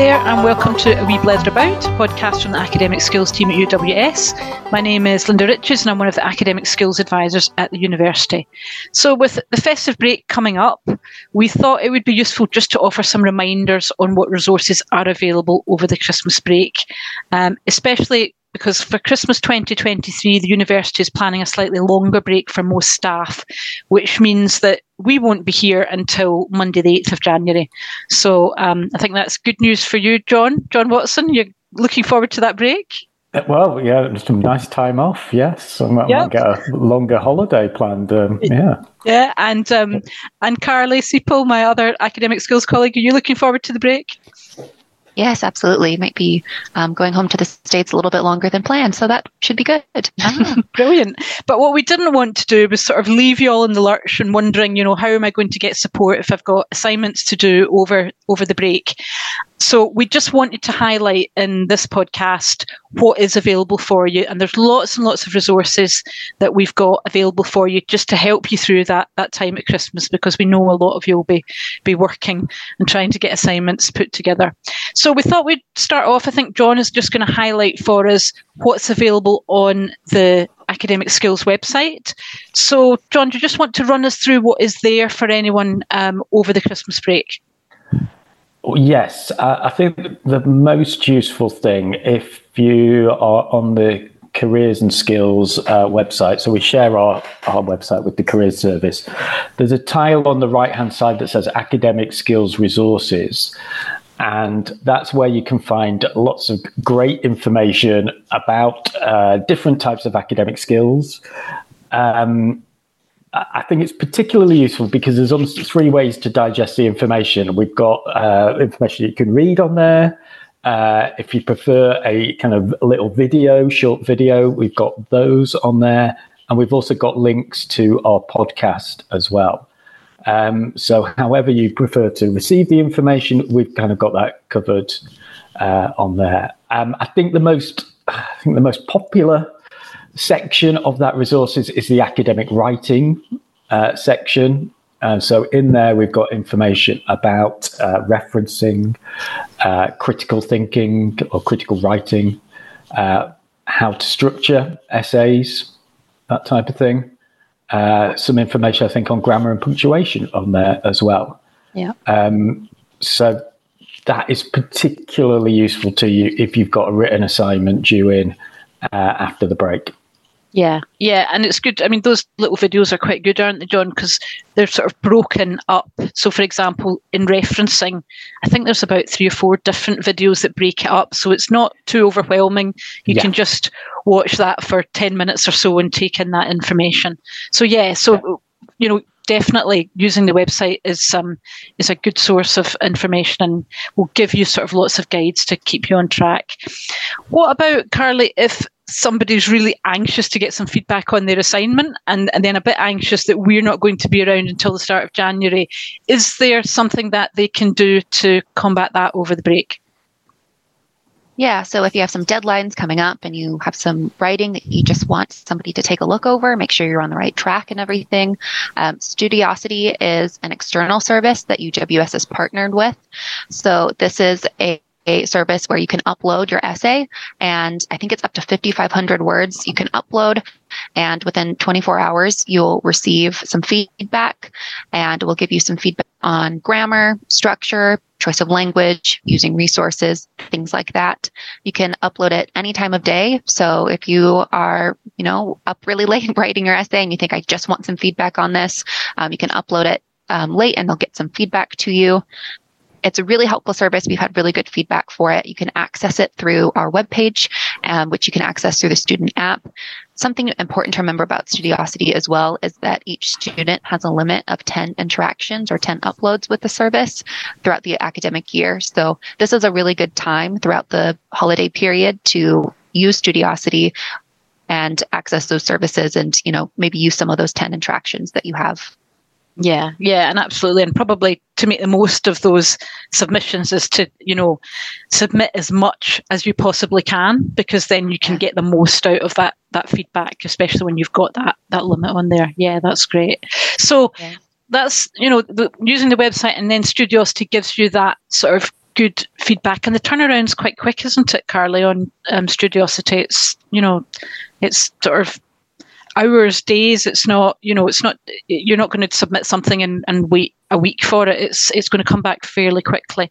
there, and welcome to A Wee Blether About, podcast from the Academic Skills team at UWS. My name is Linda Richards, and I'm one of the Academic Skills Advisors at the university. So, with the festive break coming up, we thought it would be useful just to offer some reminders on what resources are available over the Christmas break, um, especially because for Christmas 2023, the university is planning a slightly longer break for most staff, which means that we won't be here until Monday, the 8th of January. So um, I think that's good news for you, John. John Watson, you're looking forward to that break? Uh, well, yeah, some nice time off. Yes, I might, yep. might get a longer holiday planned. Um, yeah, yeah, and um, and Carly Seipel, my other academic skills colleague, are you looking forward to the break? Yes, absolutely. Might be um, going home to the States a little bit longer than planned. So that should be good. ah, brilliant. But what we didn't want to do was sort of leave you all in the lurch and wondering, you know, how am I going to get support if I've got assignments to do over over the break? So we just wanted to highlight in this podcast what is available for you. And there's lots and lots of resources that we've got available for you just to help you through that, that time at Christmas because we know a lot of you will be, be working and trying to get assignments put together. So we thought we'd start off. I think John is just going to highlight for us what's available on the Academic Skills website. So, John, do you just want to run us through what is there for anyone um, over the Christmas break? Yes, uh, I think the most useful thing if you are on the careers and skills uh, website. So we share our, our website with the careers service. There's a tile on the right hand side that says academic skills resources. And that's where you can find lots of great information about uh, different types of academic skills. Um, I think it's particularly useful because there's three ways to digest the information. We've got uh, information you can read on there. Uh, if you prefer a kind of little video, short video, we've got those on there. And we've also got links to our podcast as well. Um, so, however you prefer to receive the information, we've kind of got that covered uh, on there. Um, I think the most, I think the most popular section of that resources is the academic writing uh, section. Uh, so in there, we've got information about uh, referencing, uh, critical thinking or critical writing, uh, how to structure essays, that type of thing. Uh, some information, I think, on grammar and punctuation on there as well. Yeah. Um, so that is particularly useful to you if you've got a written assignment due in after the break. Yeah, yeah, and it's good. I mean, those little videos are quite good, aren't they, John? Because they're sort of broken up. So, for example, in referencing, I think there's about three or four different videos that break it up. So it's not too overwhelming. You yeah. can just watch that for 10 minutes or so and take in that information. So, yeah, so, you know, definitely using the website is um is a good source of information and will give you sort of lots of guides to keep you on track. What about Carly if somebody's really anxious to get some feedback on their assignment and, and then a bit anxious that we're not going to be around until the start of January. Is there something that they can do to combat that over the break? Yeah, so if you have some deadlines coming up and you have some writing that you just want somebody to take a look over, make sure you're on the right track and everything. Um, Studiosity is an external service that UWS is partnered with. So this is a a service where you can upload your essay and I think it's up to 5,500 words you can upload and within 24 hours you'll receive some feedback and we'll give you some feedback on grammar, structure, choice of language, using resources, things like that. You can upload it any time of day. So if you are, you know, up really late writing your essay and you think I just want some feedback on this, um, you can upload it um, late and they'll get some feedback to you. It's a really helpful service. We've had really good feedback for it. You can access it through our webpage, um, which you can access through the student app. Something important to remember about Studiosity as well is that each student has a limit of 10 interactions or 10 uploads with the service throughout the academic year. So this is a really good time throughout the holiday period to use Studiosity and access those services and, you know, maybe use some of those 10 interactions that you have yeah, yeah, and absolutely, and probably to make the most of those submissions is to you know submit as much as you possibly can because then you can get the most out of that that feedback, especially when you've got that that limit on there. Yeah, that's great. So. Yeah. That's you know the, using the website and then Studiosity gives you that sort of good feedback, and the turnaround's quite quick, isn't it, Carly? On um, Studiosity, it's you know, it's sort of hours, days. It's not, you know, it's not. You're not going to submit something and, and wait a week for it. It's it's going to come back fairly quickly.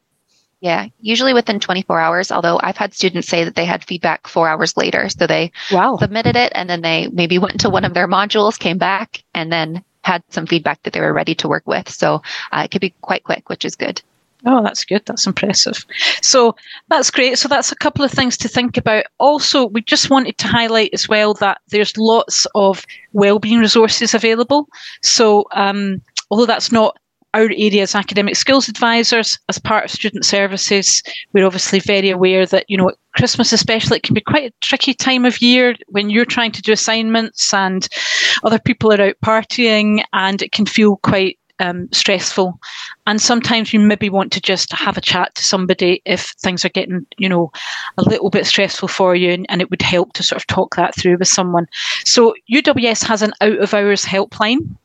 Yeah, usually within 24 hours. Although I've had students say that they had feedback four hours later, so they wow. submitted it and then they maybe went to one of their modules, came back, and then had some feedback that they were ready to work with. So uh, it could be quite quick, which is good. Oh, that's good. That's impressive. So that's great. So that's a couple of things to think about. Also, we just wanted to highlight as well that there's lots of wellbeing resources available. So um, although that's not our area as academic skills advisors, as part of student services, we're obviously very aware that, you know, Christmas especially, it can be quite a tricky time of year when you're trying to do assignments and other people are out partying and it can feel quite um, stressful. And sometimes you maybe want to just have a chat to somebody if things are getting, you know, a little bit stressful for you, and, and it would help to sort of talk that through with someone. So UWS has an out of hours helpline,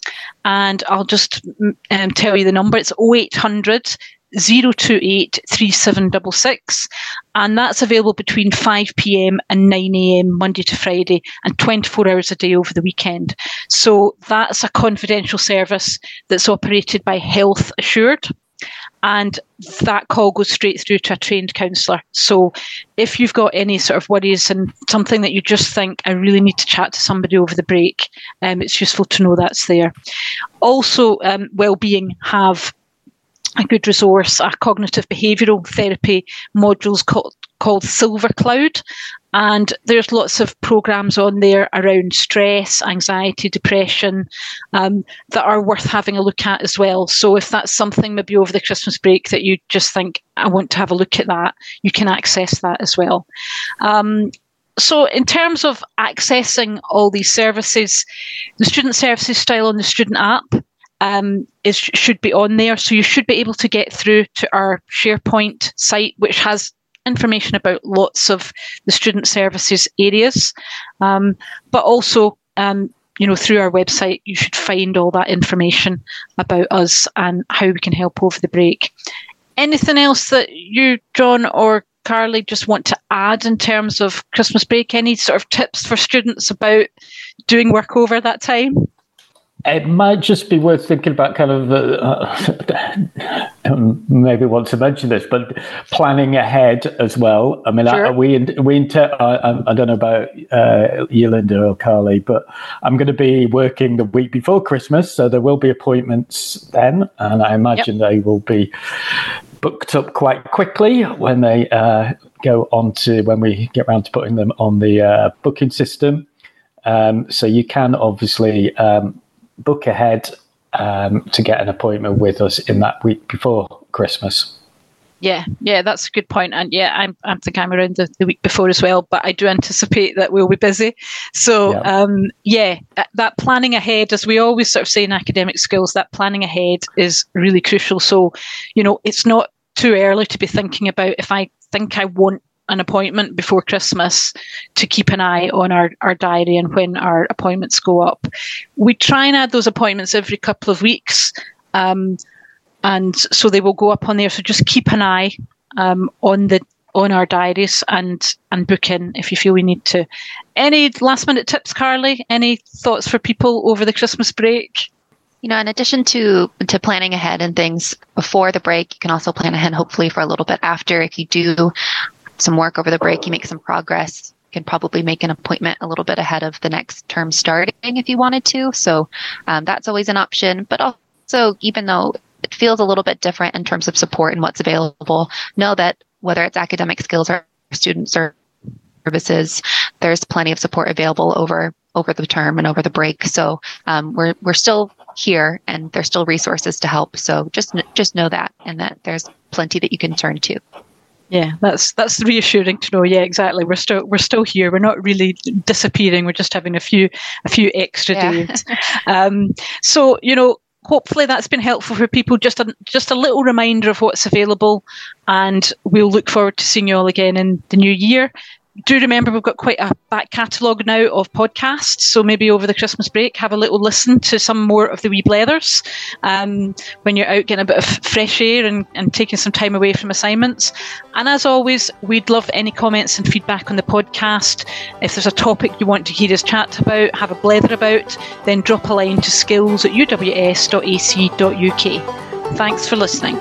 and I'll just um, tell you the number. It's 0800 028 3766. And that's available between 5 pm and 9 am, Monday to Friday, and 24 hours a day over the weekend. So that's a confidential service that's operated by Health Assured. And that call goes straight through to a trained counsellor. So if you've got any sort of worries and something that you just think, I really need to chat to somebody over the break, um, it's useful to know that's there. Also, um, Wellbeing have a good resource, a cognitive behavioural therapy modules called, called Silver Cloud. And there's lots of programs on there around stress, anxiety, depression um, that are worth having a look at as well. So if that's something maybe over the Christmas break that you just think, I want to have a look at that, you can access that as well. Um, so in terms of accessing all these services, the student services style on the student app um, is should be on there. So you should be able to get through to our SharePoint site, which has information about lots of the student services areas, um, but also. Um, you know, through our website, you should find all that information about us and how we can help over the break. Anything else that you, John, or Carly, just want to add in terms of Christmas break? Any sort of tips for students about doing work over that time? It might just be worth thinking about kind of uh, um, maybe want to mention this, but planning ahead as well. I mean, sure. I, we we inter- I, I, don't know about uh, Linda or Carly, but I'm going to be working the week before Christmas, so there will be appointments then, and I imagine yep. they will be booked up quite quickly when they uh, go on to when we get around to putting them on the uh, booking system. Um, so you can obviously um, book ahead um, to get an appointment with us in that week before Christmas. Yeah, yeah, that's a good point. And yeah, I'm, I think I'm around the, the week before as well, but I do anticipate that we'll be busy. So, yeah. Um, yeah, that planning ahead, as we always sort of say in academic skills, that planning ahead is really crucial. So, you know, it's not too early to be thinking about if I think I want an appointment before Christmas to keep an eye on our, our diary and when our appointments go up. We try and add those appointments every couple of weeks. Um, and so they will go up on there. So just keep an eye um, on the on our diaries and and book in if you feel we need to. Any last minute tips, Carly? Any thoughts for people over the Christmas break? You know, in addition to to planning ahead and things before the break, you can also plan ahead hopefully for a little bit after if you do some work over the break, you make some progress, you can probably make an appointment a little bit ahead of the next term starting if you wanted to. So um, that's always an option. But also, even though it feels a little bit different in terms of support and what's available, know that whether it's academic skills or student services, there's plenty of support available over over the term and over the break. So um, we're we're still here, and there's still resources to help. So just just know that, and that there's plenty that you can turn to. Yeah, that's that's reassuring to know. Yeah, exactly. We're still we're still here. We're not really disappearing. We're just having a few a few extra yeah. days. um, so you know, hopefully that's been helpful for people. Just a just a little reminder of what's available, and we'll look forward to seeing you all again in the new year. Do remember we've got quite a back catalogue now of podcasts. So maybe over the Christmas break, have a little listen to some more of the wee blethers um, when you're out getting a bit of fresh air and, and taking some time away from assignments. And as always, we'd love any comments and feedback on the podcast. If there's a topic you want to hear us chat about, have a blether about, then drop a line to skills at uws.ac.uk. Thanks for listening.